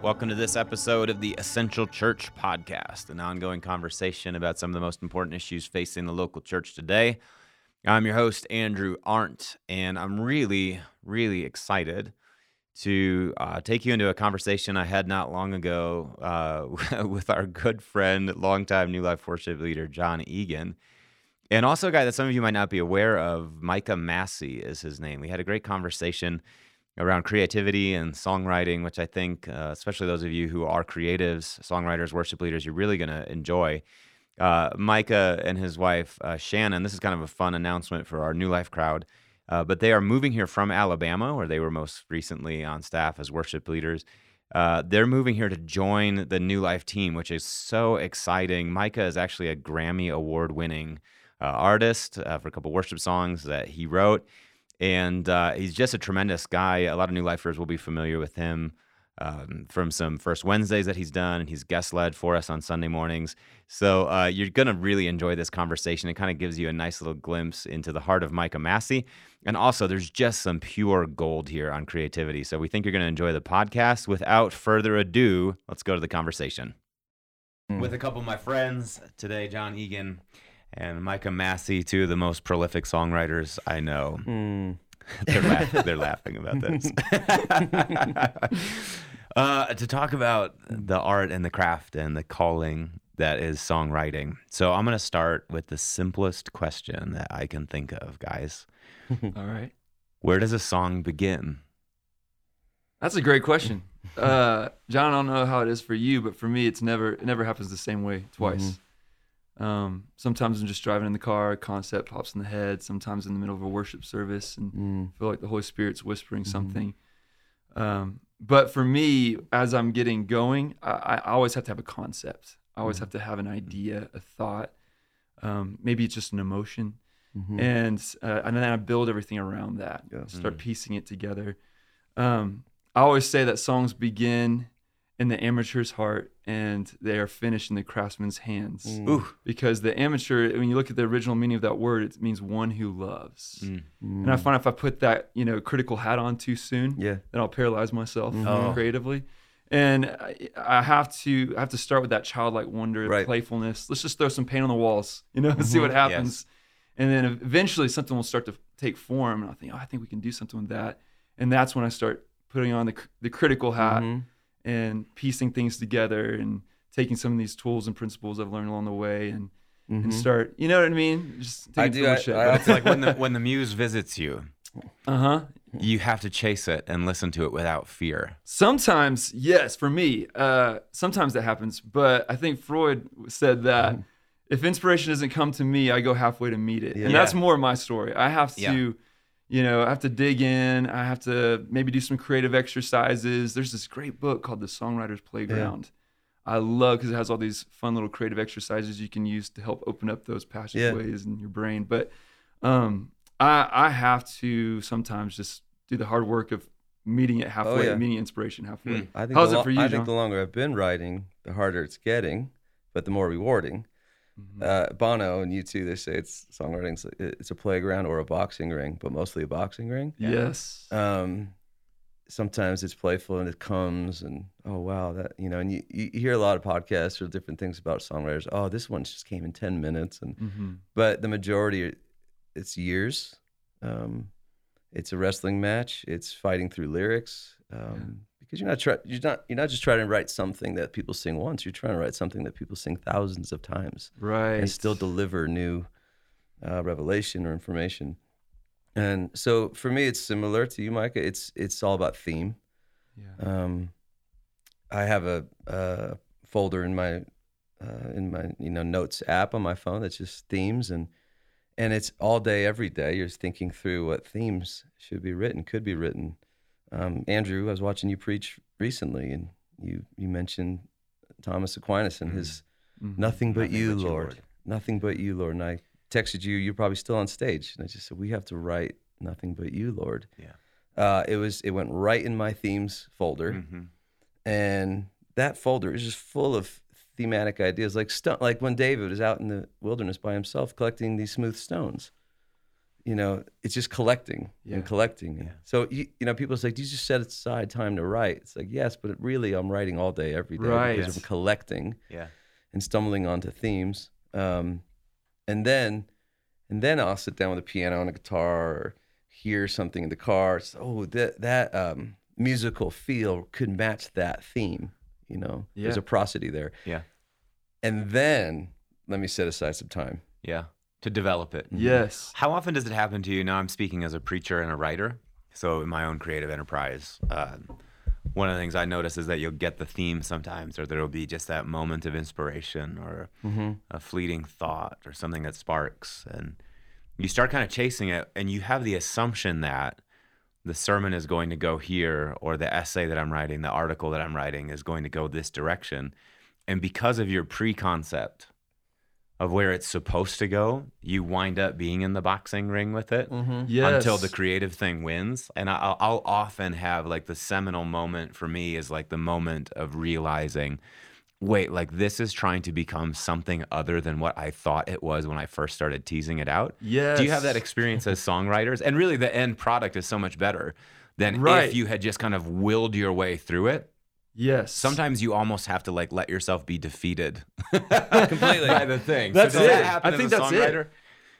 Welcome to this episode of the Essential Church Podcast, an ongoing conversation about some of the most important issues facing the local church today. I'm your host, Andrew Arndt, and I'm really, really excited to uh, take you into a conversation I had not long ago uh, with our good friend, longtime New Life worship leader, Jon Egan. And also a guy that some of you might not be aware of, Micah Massey is his name. We had a great conversation around creativity and songwriting, which I think, uh, especially those of you who are creatives, songwriters, worship leaders, you're really going to enjoy. Uh, Micah and his wife, uh, Shannon, this is kind of a fun announcement for our New Life crowd, uh, but they are moving here from Alabama, where they were most recently on staff as worship leaders. Uh, they're moving here to join the New Life team, which is so exciting. Micah is actually a Grammy Award winning uh, artist for a couple worship songs that he wrote and uh, he's just a tremendous guy. A lot of new lifers will be familiar with him um, from some first Wednesdays that he's done, and he's guest led for us on Sunday mornings. So uh, you're gonna really enjoy this conversation. It kind of gives you a nice little glimpse into the heart of Micah Massey, and also there's just some pure gold here on creativity. So we think you're gonna enjoy the podcast. Without further ado, let's go to the conversation. Mm. With a couple of my friends today, Jon Egan and Micah Massey, two of the most prolific songwriters I know. Mm. they're, laugh- they're laughing about this. uh, to talk about the art and the craft and the calling that is songwriting. So I'm going to start with the simplest question that I can think of, guys. All right. Where does a song begin? That's a great question. Uh, Jon, I don't know how it is for you, but for me, it's never it never happens the same way twice. Mm-hmm. Um, sometimes I'm just driving in the car, a concept pops in the head. Sometimes in the middle of a worship service, and mm. feel like the Holy Spirit's whispering mm-hmm. something. Um, but for me, as I'm getting going, I, I, always have to have a concept. I always mm have to have an idea, a thought. Um, maybe it's just an emotion, mm-hmm. and uh, and then I build everything around that. Yeah. Start mm piecing it together. Um, I always say that songs begin in the amateur's heart and they are finished in the craftsman's hands. Mm. Because the amateur, when you look at the original meaning of that word, it means one who loves. Mm. And I find if I put that, you know, critical hat on too soon, yeah. then I'll paralyze myself mm-hmm. creatively. And I have to I have to start with that childlike wonder, right. playfulness. Let's just throw some paint on the walls, you know, mm-hmm. see what happens. Yes. And then eventually something will start to take form, and I think, oh, I think we can do something with that. And that's when I start putting on the the critical hat. Mm-hmm and piecing things together and taking some of these tools and principles I've learned along the way and mm-hmm. and start. You know what I mean? Just I do. I, I, it's like when the when the muse visits you. Uh huh. You have to chase it and listen to it without fear. Sometimes, yes, for me, uh, sometimes that happens. But I think Freud said that mm. if inspiration doesn't come to me, I go halfway to meet it, yeah. and that's more my story. I have to. Yeah you know, I have to dig in. I have to maybe do some creative exercises. There's this great book called The Songwriter's Playground. Yeah. I love because it has all these fun little creative exercises you can use to help open up those passageways yeah. in your brain. But um, I, I have to sometimes just do the hard work of meeting it halfway, oh, yeah. meeting inspiration halfway. Mm. I think How's it for you? I Jon? think the longer I've been writing, the harder it's getting, but the more rewarding. Mm-hmm. Uh, Bono and U2. they say it's songwriting. It's a playground or a boxing ring, but mostly a boxing ring. Yes. Um, sometimes it's playful and it comes and oh wow that you know and you, you hear a lot of podcasts or different things about songwriters. Oh, this one just came in ten minutes, and mm-hmm. but the majority, it's years. Um, it's a wrestling match. It's fighting through lyrics. Um, because you're not trying you're not you're not just trying to write something that people sing once. You're trying to write something that people sing thousands of times right. and still deliver new uh, revelation or information. And so for me it's similar to you micah. It's it's all about theme. Yeah. um, i have a, a, folder in my uh, in my you know notes app on my phone that's just themes and and it's all day every day. You're thinking through what themes should be written could be written um, Andrew, I was watching you preach recently, and you you mentioned Thomas Aquinas and his mm-hmm. "Nothing but, nothing you, but Lord. Lord. nothing but you, Lord." And I texted you. You're probably still on stage, and I just said, "We have to write nothing but you, Lord." Yeah. Uh, it was it went right in my themes folder, mm-hmm. and that folder is just full of thematic ideas, like like when David was out in the wilderness by himself collecting these smooth stones you know, it's just collecting Yeah. and collecting. Yeah. So you, you know, people say, "Do you just set aside time to write?" It's like, yes, but it really, I'm writing all day, every day Right. because I'm collecting Yeah. and stumbling onto themes. Um, and then, and then I'll sit down with a piano and a guitar or hear something in the car. It's, oh, that that um, musical feel could match that theme. You know, there's a prosody there. Yeah. And then let me set aside some time. Yeah. To develop it. Yes. How often does it happen to you? Now I'm speaking as a preacher and a writer. So in my own creative enterprise, uh, one of the things I notice is that you'll get the theme sometimes, or there'll be just that moment of inspiration or Mm-hmm. a fleeting thought or something that sparks, and you start kind of chasing it, and you have the assumption that the sermon is going to go here, or the essay that I'm writing, the article that I'm writing is going to go this direction, and because of your pre-concept of where it's supposed to go, you wind up being in the boxing ring with it Mm-hmm. Yes. until the creative thing wins. And I'll, I'll often have like the seminal moment for me is like the moment of realizing, wait, like this is trying to become something other than what I thought it was when I first started teasing it out. Yes. Do you have that experience as songwriters? And really, the end product is so much better than Right. if you had just kind of willed your way through it. Yes. Sometimes you almost have to like let yourself be defeated Completely. by the thing. That's so does that it. happen I think a that's it.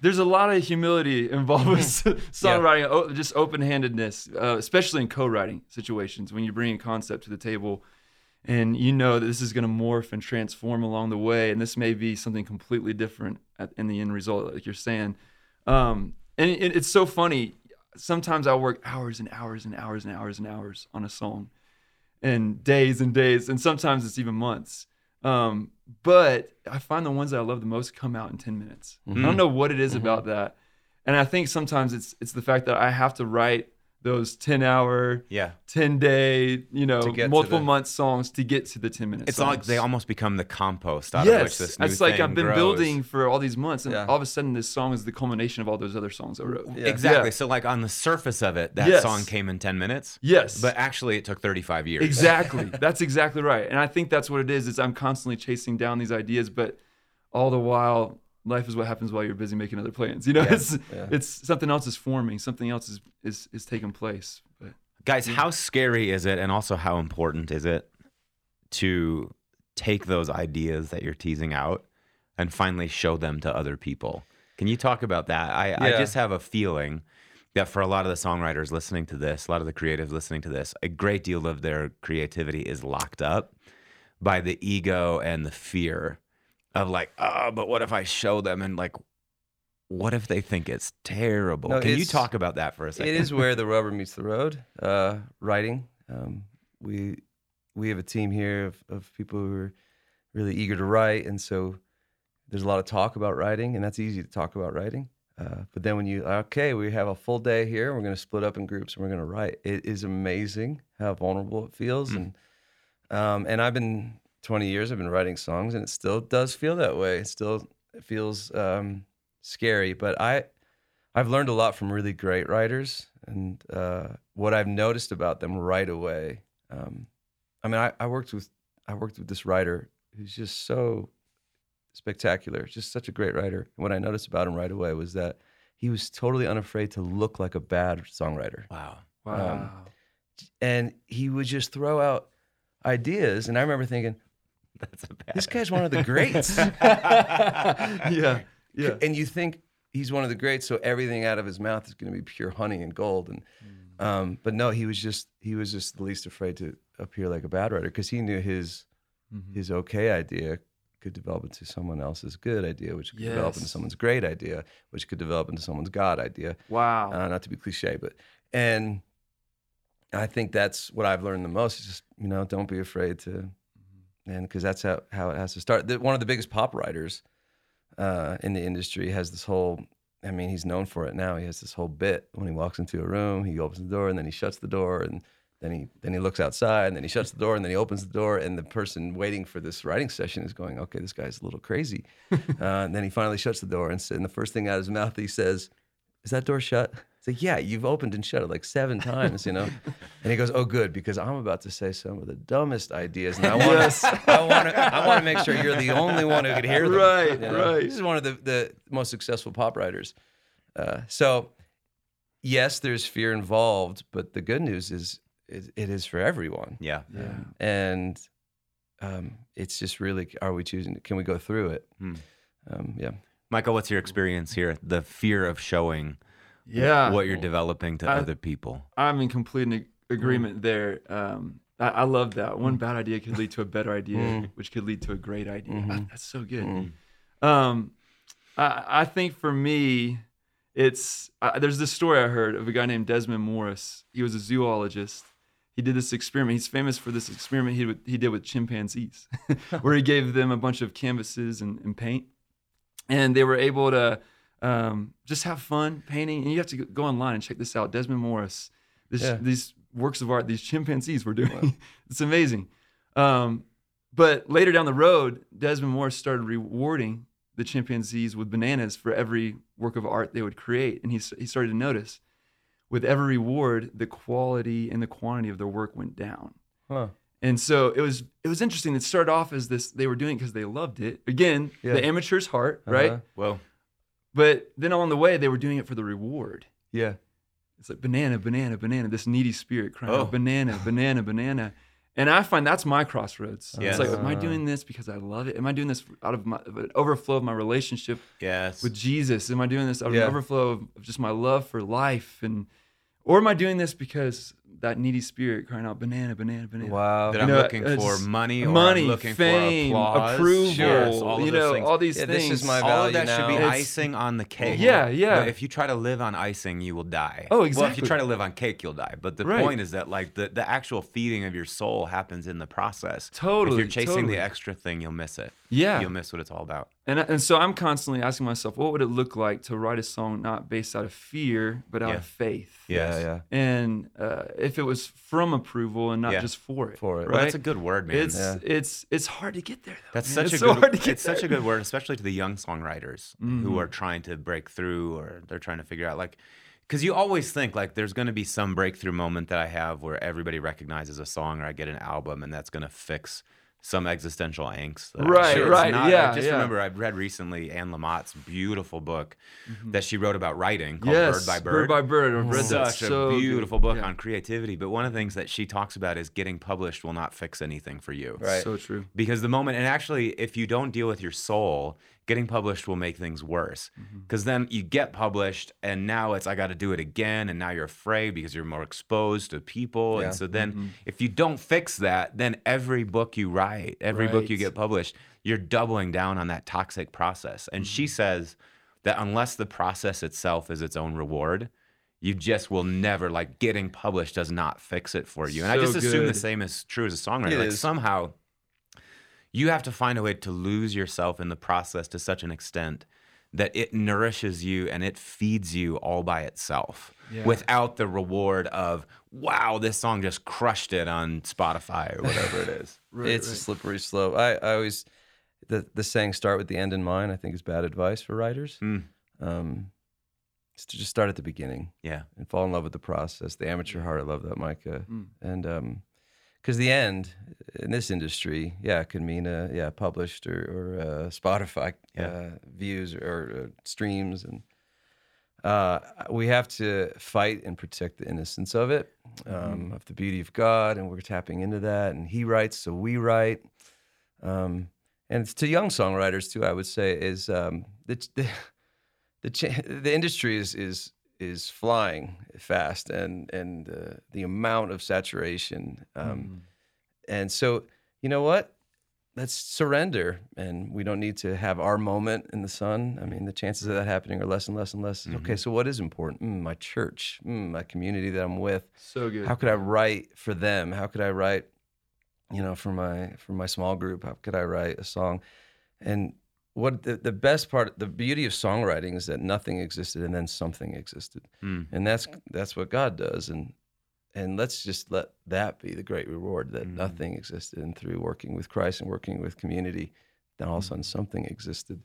There's a lot of humility involved with songwriting, o- just open-handedness, uh, especially in co-writing situations when you bring a concept to the table, and you know that this is going to morph and transform along the way, and this may be something completely different at, in the end result, like you're saying. Um, and it, it's so funny. Sometimes I work hours and hours and hours and hours and hours on a song, and days and days, and sometimes it's even months. Um, but I find the ones that I love the most come out in 10 minutes. I don't know what it is about that. And I think sometimes it's it's the fact that I have to write those 10 hour, Yeah. 10 day, you know, To get to multiple the- month songs to get to the 10 minutes. It's not like they almost become the compost out of which this new it's like I've been grows. building for all these months, and Yeah. all of a sudden, this song is the culmination of all those other songs I wrote. Yeah. Exactly. Yeah. So, like on the surface of it, that Yes. song came in 10 minutes. Yes, But actually, it took 35 years. Exactly. that's exactly right. And I think that's what it is. Is I'm constantly chasing down these ideas, but all the while, life is what happens while you're busy making other plans. You know, it's yeah. it's something else is forming, something else is is is taking place. But Guys, how scary is it, and also how important is it to take those ideas that you're teasing out and finally show them to other people? Can you talk about that? I, I just have a feeling that for a lot of the songwriters listening to this, a lot of the creatives listening to this, a great deal of their creativity is locked up by the ego and the fear of like, oh, but what if I show them and like, what if they think it's terrible? No, Can you talk about that for a second? It is where the rubber meets the road. Uh, writing. Um, we we have a team here of, of people who are really eager to write, and so there's a lot of talk about writing, and that's easy to talk about writing. Uh, but then when you okay, we have a full day here, we're going to split up in groups, and we're going to write. It is amazing how vulnerable it feels, and um, and I've been 20 years. I've been writing songs, and it still does feel that way. It still feels um, scary, but I I've learned a lot from really great writers, and uh, what I've noticed about them right away. Um, I mean, I, I worked with I worked with this writer who's just so spectacular, just such a great writer. And what I noticed about him right away was that he was totally unafraid to look like a bad songwriter, wow. wow, and he would just throw out ideas. And I remember thinking, That's a bad this guy's one of the greats. yeah, yeah, and you think he's one of the greats, so everything out of his mouth is going to be pure honey and gold. And um, but no, he was just he was just the least afraid to appear like a bad writer because he knew his Mhm. his okay idea could develop into someone else's good idea, which could develop into someone's great idea, which could develop into someone's God idea. wow, Uh, not to be cliche, but and I think that's what I've learned the most. Is just you know don't be afraid to, and because that's how how it has to start. The, one of the biggest pop writers uh, in the industry has this whole. I mean, he's known for it now. He has this whole bit when he walks into a room, he opens the door and then he shuts the door and then he then he looks outside and then he shuts the door and then he opens the door and the person waiting for this writing session is going, okay, this guy's a little crazy. uh, and then he finally shuts the door and, and the first thing out of his mouth he says, "Is that door shut?" It's like, "Yeah, you've opened and shut it like seven times, you know." and he goes, "Oh, good, because I'm about to say some of the dumbest ideas, and I want Yes. I want to I want to make sure you're the only one who could hear them." Right, you know? right. This is one of the the most successful pop writers. Uh, so yes, there's fear involved, but the good news is it, it is for everyone. Yeah. Yeah. And um, it's just really, are we choosing? Can we go through it? Hmm. Um, yeah. Micah, what's your experience here? The fear of showing Yeah. what you're developing to I- other people. I'm in complete ag- agreement there. Um, I, I love that. One bad idea could lead to a better idea, Mm. which could lead to a great idea. Mhm. Ah, that's so good. Mm. Um, I, I think for me, it's uh, there's this story I heard of a guy named Desmond Morris. He was a zoologist. He did this experiment. He's famous for this experiment he would, he did with chimpanzees, where he gave them a bunch of canvases and, and paint, and they were able to um, just have fun painting. And you have to go online and check this out. Desmond Morris, this, Yeah. these works of art these chimpanzees were doing. it's amazing. Um, but later down the road, Desmond Morris started rewarding the chimpanzees with bananas for every work of art they would create. And he, he started to notice with every reward, the quality and the quantity of their work went down. Huh. And so it was it was interesting. It started off as this they were doing because they loved it. Again, Yeah. the amateur's heart, right? Uh-huh. Well, But then along the way, they were doing it for the reward. Yeah. It's like banana, banana, banana. This needy spirit crying Oh. banana, banana, banana. And I find that's my crossroads. It's like, am I doing this because I love it? Am I doing this out of my overflow of my relationship yes. with Jesus? Am I doing this out of Yeah. an overflow of just my love for life? And or am I doing this because that needy spirit crying out, banana, banana, banana? Wow. that You I'm know, looking uh, for money or money, I'm looking fame, for applause. approval, Yes, all of you know, things. all these Yeah, things. this is my all of value that should be. It's- icing on the cake. Yeah, yeah. But if you try to live on icing, you will die. Oh, exactly. Well, if you try to live on cake, you'll die. But the Right. point is that like the, the actual feeding of your soul happens in the process. Totally, If you're chasing totally. the extra thing, you'll miss it. Yeah. You'll miss what it's all about. And, and so I'm constantly asking myself, what would it look like to write a song not based out of fear, but out Yeah. of faith? Yes. Yeah. Yeah. And uh, if it was from approval and not Yeah. just for it. For it. Right? Well, that's a good word, man. it's Yeah. it's it's hard to get there. Though, That's man. such it's a so good. hard to get it's such a good word, especially to the young songwriters who Mhm. are trying to break through or they're trying to figure out like, because you always think like there's going to be some breakthrough moment that I have where everybody recognizes a song or I get an album and that's going to fix some existential angst. that Right, It's right, not- yeah, I just yeah. remember I read recently Anne Lamott's beautiful book that she wrote about writing called Mm-hmm. yes, Bird by Bird. Bird by Bird. I've read that. Such a So good. beautiful book Yeah. on creativity. But one of the things that she talks about is getting published will not fix anything for you. Right. So true. Because the moment, and actually, if you don't deal with your soul, getting published will make things worse. Mm-hmm. Because then you get published, and now it's, I got to do it again. And now you're afraid because you're more exposed to people. Yeah. And so then, Mm-hmm. if you don't fix that, then every book you write, every book you get published, you're doubling down on that toxic process. And she Mm-hmm. says that unless the process itself is its own reward, you just will never like getting published does not fix it for you. And I just assume the same is true as a songwriter. It like is. somehow you have to find a way to lose yourself in the process to such an extent that it nourishes you and it feeds you all by itself Yeah. without the reward of wow this song just crushed it on spotify or whatever it is Right, it's a slippery slope. I, I always the the saying "start with the end in mind." I think is bad advice for writers. Mm. Um, to just start at the beginning yeah and fall in love with the process. The amateur heart. I love that, Micah. Mm. And um, because the end in this industry, yeah, it can mean uh, yeah published or or uh, Spotify Yeah. uh, views or, or uh, streams and. Uh, we have to fight and protect the innocence of it, um, of the beauty of God, and we're tapping into that. And He writes, so we write. Um, and to young songwriters too. I would say is um, the the the, cha- the industry is is is flying fast, and and uh, the amount of saturation. Um, And so you know what? Let's surrender, and we don't need to have our moment in the sun. I mean, the chances of that happening are less and less and less. Okay, so what is important? Mm, my church, mm, my community that I'm with So good. how could I write for them? How could I write, you know, for my for my small group? How could I write a song? And what the, the best part, the beauty of songwriting is that nothing existed and then something existed, Mm. and that's that's what God does. And and let's just let that be the great reward that Mhm. nothing existed, and through working with Christ and working with community, then all of a sudden something existed.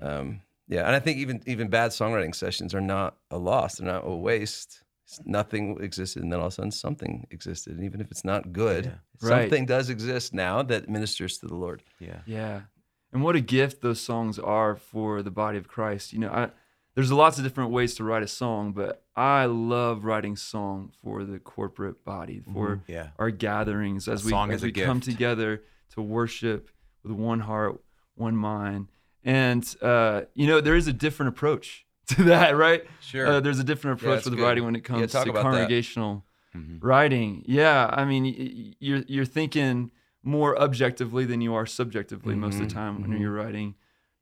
Um, yeah, and I think even even bad songwriting sessions are not a loss; they're not a waste. Nothing existed, and then all of a sudden something existed. And even if it's not good, Yeah. Right. something does exist now that ministers to the Lord. yeah Yeah. And what a gift those songs are for the body of Christ. You know, I there's lots of different ways to write a song, but I love writing song for the corporate body, for Yeah. our gatherings as A we song as is a we come together to worship with one heart, one mind. And uh, you know, there is a different approach to that, right? Sure. Uh, there's a different Yeah, approach that's with good. writing when it comes talk to about that. congregational Mhm. writing. Yeah, I mean, y- y- you're you're thinking more objectively than you are subjectively most of the Mhm, time when mhm. you're writing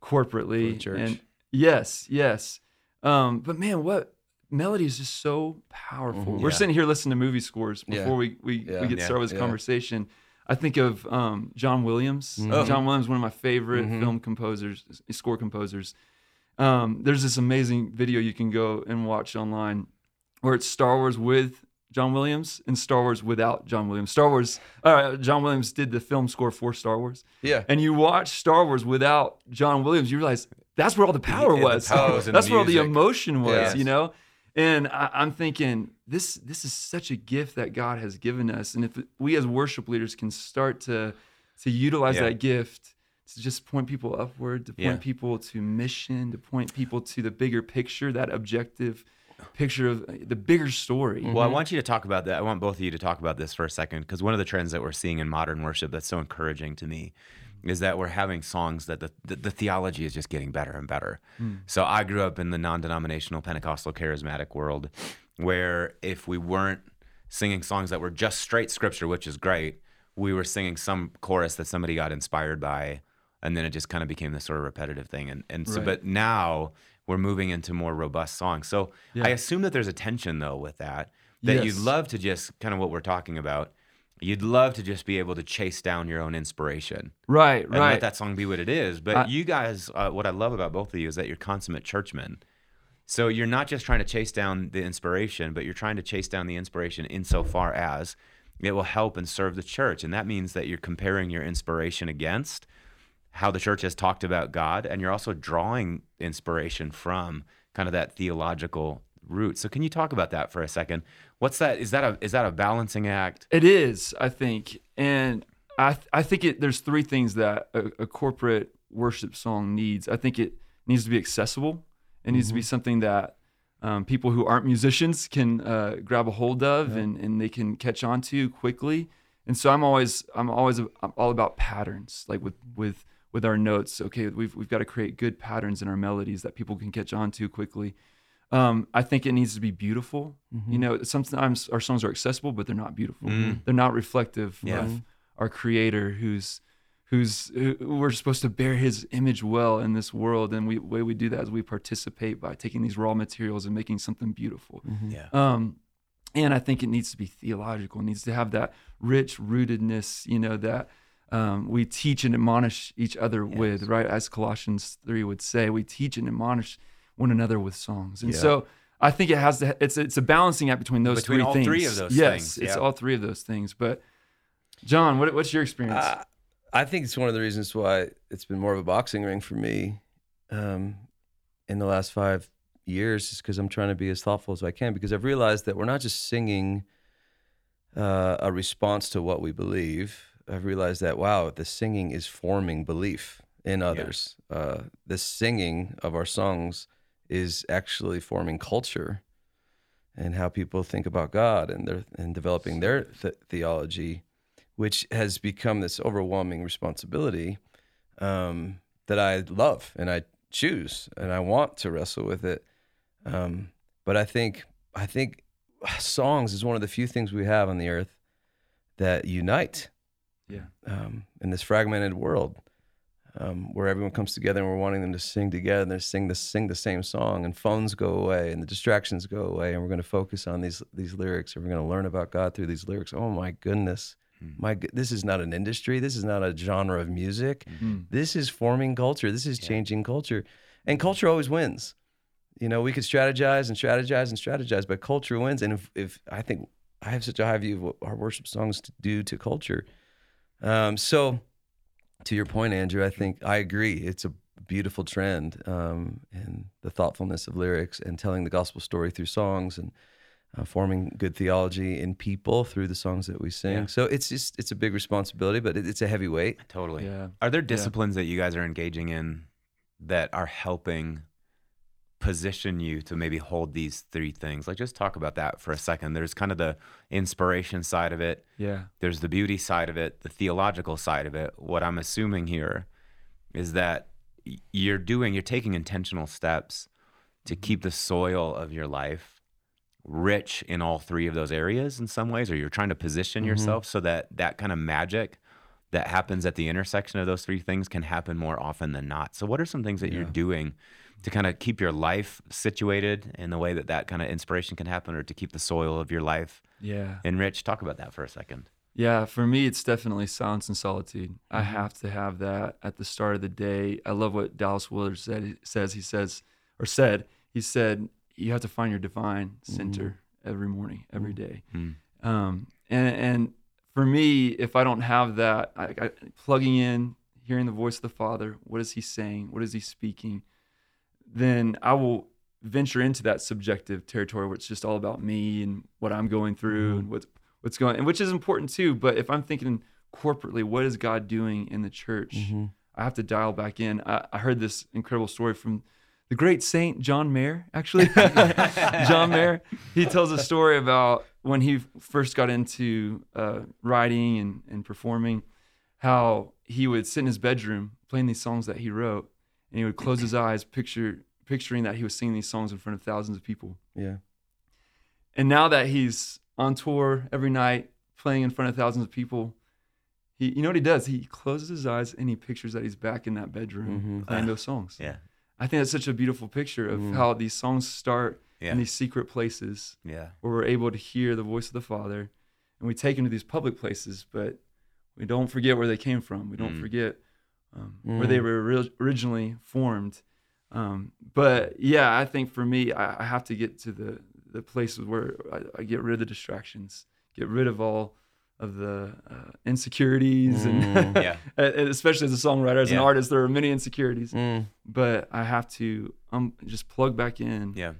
corporately. For the church. And yes, yes. Um, but man, what melody is just so powerful. Mhm. We're Yeah. sitting here listening to movie scores Yeah. before we we, Yeah. we get Yeah. started with this Yeah. conversation. I think of um, John Williams. Mhm. John Williams, one of my favorite Mhm. film composers, score composers. Um, there's this amazing video you can go and watch online where it's Star Wars with John Williams and Star Wars without John Williams. Star Wars, uh, John Williams did the film score for Star Wars, Yeah. and you watch Star Wars without John Williams, you realize that's where all the power Yeah, the was. power was that's where all the emotion was, Yes. you know. And I, I'm thinking this this is such a gift that God has given us, and if we as worship leaders can start to to utilize Yeah. that gift to just point people upward, to point Yeah. people to mission, to point people to the bigger picture, that objective picture of the bigger story. Well, I want you to talk about that. I want both of you to talk about this for a second because one of the trends that we're seeing in modern worship that's so encouraging to me is that we're having songs that the, the, the theology is just getting better and better. Hmm. So I grew up in the non denominational Pentecostal charismatic world where if we weren't singing songs that were just straight scripture, which is great, we were singing some chorus that somebody got inspired by. And then it just kind of became this sort of repetitive thing. And, and so, Right. but now we're moving into more robust songs. So Yeah. I assume that there's a tension though with that that you'd love to just kind of what we're talking about. You'd love to just be able to chase down your own inspiration Right, and right. let that song be what it is. But I- you guys, uh, what I love about both of you is that you're consummate churchmen. So you're not just trying to chase down the inspiration, but you're trying to chase down the inspiration insofar as it will help and serve the church. And that means that you're comparing your inspiration against how the church has talked about God, and you're also drawing inspiration from kind of that theological root. So can you talk about that for a second? What's that? Is that a is that a balancing act? It is, I think, and I th- I think it. There's three things that a, a corporate worship song needs. I think it needs to be accessible. It needs to be something that um, people who aren't musicians can uh, grab a hold of and, and they can catch on to quickly. And so I'm always I'm always I'm all about patterns, like with with with our notes. Okay, we've we've got to create good patterns in our melodies that people can catch on to quickly. Um, I think it needs to be beautiful. You know, sometimes our songs are accessible, but they're not beautiful. They're not reflective Yeah. of our Creator, who's who's who we're supposed to bear His image well in this world. And we way we do that is we participate by taking these raw materials and making something beautiful. Yeah. Um, and I think it needs to be theological. It needs to have that rich rootedness, you know, that um, we teach and admonish each other with, right? As Colossians three would say, we teach and admonish one another with songs. And Yeah. so I think it has to. It's it's a balancing act between those Between three all things. three of those yes, things, it's yeah. all three of those things. But Jon, what, what's your experience? I, I think it's one of the reasons why it's been more of a boxing ring for me um, in the last five years, is because I'm trying to be as thoughtful as I can. Because I've realized that we're not just singing uh, a response to what we believe. I've realized that wow, the singing is forming belief in others. Uh, the singing of our songs is actually forming culture and how people think about God and their and developing their th- theology, which has become this overwhelming responsibility um, that I love and I choose and I want to wrestle with it. Um, but I think I think songs is one of the few things we have on the earth that unite yeah, um, in this fragmented world um, where everyone comes together and we're wanting them to sing together and they sing the sing the same song and phones go away and the distractions go away and we're going to focus on these these lyrics and we're going to learn about God through these lyrics. Oh my goodness. My this is not an industry. This is not a genre of music. This is forming culture. This is changing culture. And culture always wins. You know, we could strategize and strategize and strategize, but culture wins. And if, if I think I have such a high view of what our worship songs do to culture. Um, so, to your point, Andrew, I think I agree. It's a beautiful trend um, in the thoughtfulness of lyrics and telling the gospel story through songs and uh, forming good theology in people through the songs that we sing. Yeah. So it's just it's a big responsibility, but it, it's a heavy weight. Totally. Yeah. Are there disciplines that you guys are engaging in that are helping position you to maybe hold these three things? Like, just talk about that for a second. There's kind of the inspiration side of it, Yeah. there's the beauty side of it, the theological side of it. What I'm assuming here is that you're doing, you're taking intentional steps to mm-hmm. keep the soil of your life rich in all three of those areas in some ways, or you're trying to position mm-hmm. yourself so that that kind of magic that happens at the intersection of those three things can happen more often than not. So, what are some things that you're doing to kind of keep your life situated in the way that that kind of inspiration can happen, or to keep the soil of your life Yeah. enriched? Talk about that for a second. Yeah, for me, it's definitely silence and solitude. I Mm-hmm. have to have that at the start of the day. I love what Dallas Willard said. He says he says or said he said you have to find your divine center every morning, every day. Mm. Um, and and for me, if I don't have that, I, I, plugging in, hearing the voice of the Father, what is He saying? What is He speaking? Then I will venture into that subjective territory where it's just all about me and what I'm going through and what's what's going, and which is important too. But if I'm thinking corporately, what is God doing in the church? Mm-hmm. I have to dial back in. I, I heard this incredible story from the great saint John Mayer, actually. John Mayer. He tells a story about when he first got into uh, writing and, and performing, how he would sit in his bedroom playing these songs that he wrote, and he would close his eyes, picture picturing that he was singing these songs in front of thousands of people. Yeah. And now that he's on tour every night, playing in front of thousands of people, he you know what he does? He closes his eyes and he pictures that he's back in that bedroom Mhm. playing those songs. Yeah. I think that's such a beautiful picture of Mhm. how these songs start Yeah. in these secret places Yeah. where we're able to hear the voice of the Father, and we take them to these public places, but we don't forget where they came from. We don't Mm. forget um, where they Mm. were ori- originally formed. Um, but yeah, I think for me, I, I have to get to the the places where I, I get rid of the distractions, get rid of all of the uh, insecurities, and Mm. Yeah. and especially as a songwriter, as an artist, there are many insecurities. Mm. But I have to um, just plug back in Yeah.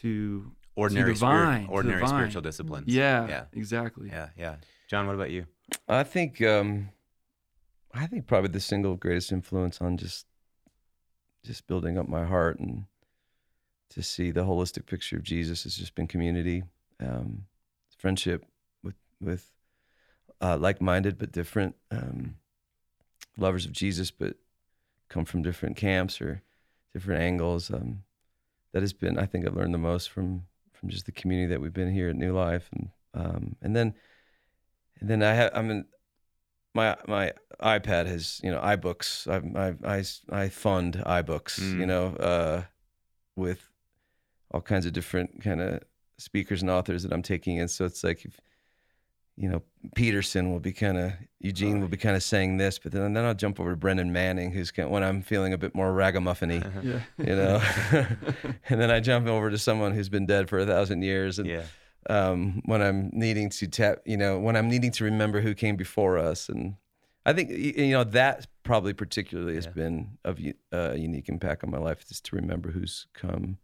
to Ordinary, divine, spirit, ordinary divine. spiritual disciplines. yeah, Yeah. exactly. Yeah. Yeah. Jon, what about you? I think um, I think probably the single greatest influence on just just building up my heart and to see the holistic picture of Jesus has just been community, um, friendship with with uh, like-minded but different um, lovers of Jesus, but come from different camps or different angles. Um, that has been, I think, I've learned the most from from just the community that we've been here at New Life, and um, and then and then I have I'm in my my iPad has you know iBooks I I I, I fund iBooks Mm. you know uh, with all kinds of different kind of speakers and authors that I'm taking in so it's like if you know Peterson will be kind of Eugene will be kind of saying this but then then I'll jump over to Brennan Manning who's kind when I'm feeling a bit more ragamuffiny Yeah. you know and then I jump over to someone who's been dead for a thousand years and yeah. Um, when I'm needing to tap, you know, when I'm needing to remember who came before us, and I think you know that probably particularly has Yeah. been of a uh, unique impact on my life, is to remember who's come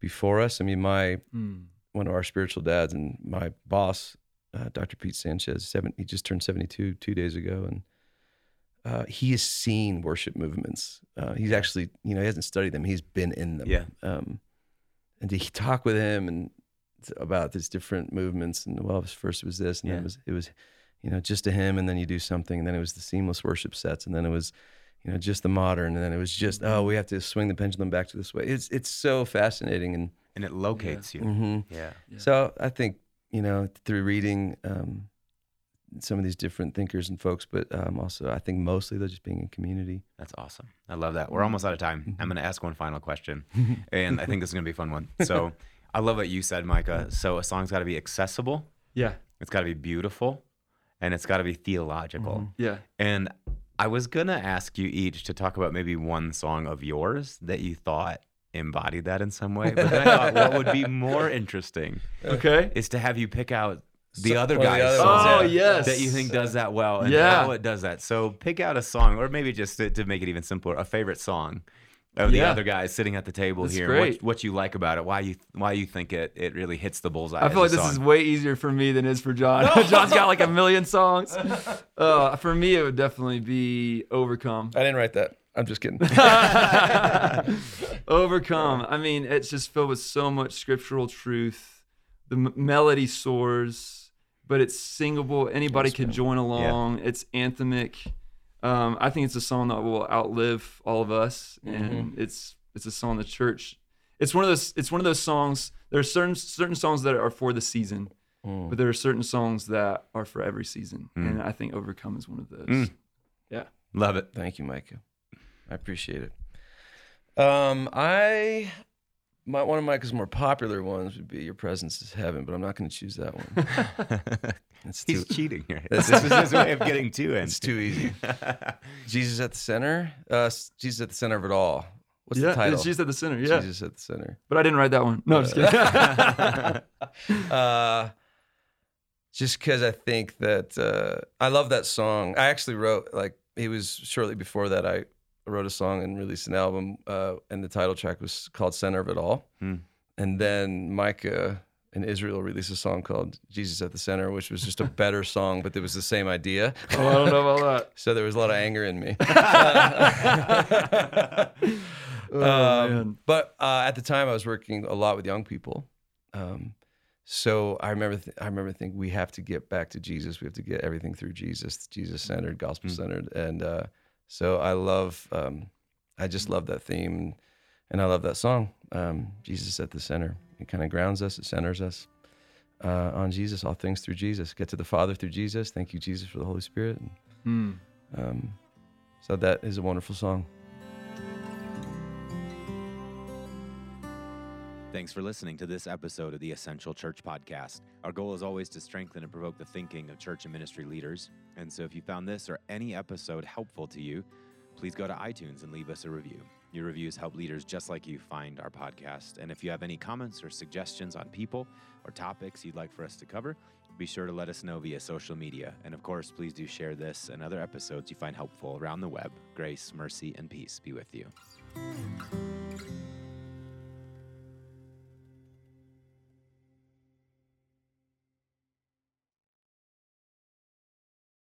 before us. I mean, my Mm. one of our spiritual dads and my boss, uh, Dr. Pete Sanchez, seven, he just turned 72 two days ago, and uh, he has seen worship movements. Uh, he's actually, you know, he hasn't studied them; he's been in them. Yeah. Um, and to talk with him and about these different movements, and well, first it was this, and then it was it was, you know, just a hymn, and then you do something, and then it was the seamless worship sets, and then it was. You know, just the modern, and then it was just oh, we have to swing the pendulum back to this way. It's it's so fascinating, and And it locates you. mhm. Yeah. Yeah. So I think you know through reading um, some of these different thinkers and folks, but um, also I think mostly they're just being in community. That's awesome. I love that. We're almost out of time. Mm-hmm. I'm going to ask one final question, and I think this is going to be a fun one. So, I love what you said, Micah. So, a song's got to be accessible, Yeah. it's got to be beautiful, and it's got to be theological. Mm-hmm. Yeah. And I was going to ask you each to talk about maybe one song of yours that you thought embodied that in some way. But then I thought what would be more interesting Okay. is to have you pick out the So- other one the guy's other song. Oh, yes. that you think does that well and Yeah. how it does that. So pick out a song, or maybe just to, to make it even simpler, a favorite song of the Yeah. other guys sitting at the table That's here. and What, what you like about it? Why you why you think it it really hits the bullseye? I feel like this song? is way easier for me than it is for Jon. Jon's got like a million songs. Uh, for me, it would definitely be Overcome. I didn't write that. I'm just kidding. Overcome. I mean, it's just filled with so much scriptural truth. The m- melody soars, but it's singable. Anybody Yes, could man. join along. It's anthemic. Um, I think it's a song that will outlive all of us, and it's it's a song the church. It's one of those. It's one of those songs. There are certain certain songs that are for the season, Mm. but there are certain songs that are for every season, and I think "Overcome" is one of those. Mm. Yeah. Love it. Thank you, Micah. I appreciate it. Um, I my one of Micah's more popular ones would be "Your Presence is Heaven," but I'm not going to choose that one. It's too He's cheating here. This is his way of getting to it. it's too easy. Jesus at the center. Uh, Jesus at the center of it all. What's yeah, the title? it's just at the center. Yeah, Jesus at the center. but I didn't write that one. No, I'm just kidding. uh, just because I think that uh, I love that song. I actually wrote like it was shortly before that I wrote a song and released an album, uh, and the title track was called "Center of It All." Hmm. And then Micah in Israel released a song called "Jesus at the Center," which was just a better song, but it was the same idea. oh, I don't know about that. So there was a lot of anger in me. Oh, Um, but uh, at the time, I was working a lot with young people. Um, so I remember, th- I remember thinking we have to get back to Jesus. We have to get everything through Jesus, Jesus centered, gospel centered, and uh, so I love, um, I just love that theme, and I love that song. Um, Jesus at the center. It kind of grounds us. It centers us uh, on Jesus. All things through Jesus. Get to the Father through Jesus. Thank you, Jesus, for the Holy Spirit. And, Hmm. um, so that is a wonderful song. Thanks for listening to this episode of the Essential Church Podcast. Our goal is always to strengthen and provoke the thinking of church and ministry leaders. And so if you found this or any episode helpful to you, please go to iTunes and leave us a review. Your reviews help leaders just like you find our podcast. And if you have any comments or suggestions on people or topics you'd like for us to cover, be sure to let us know via social media. And of course, please do share this and other episodes you find helpful around the web. Grace, mercy, and peace be with you.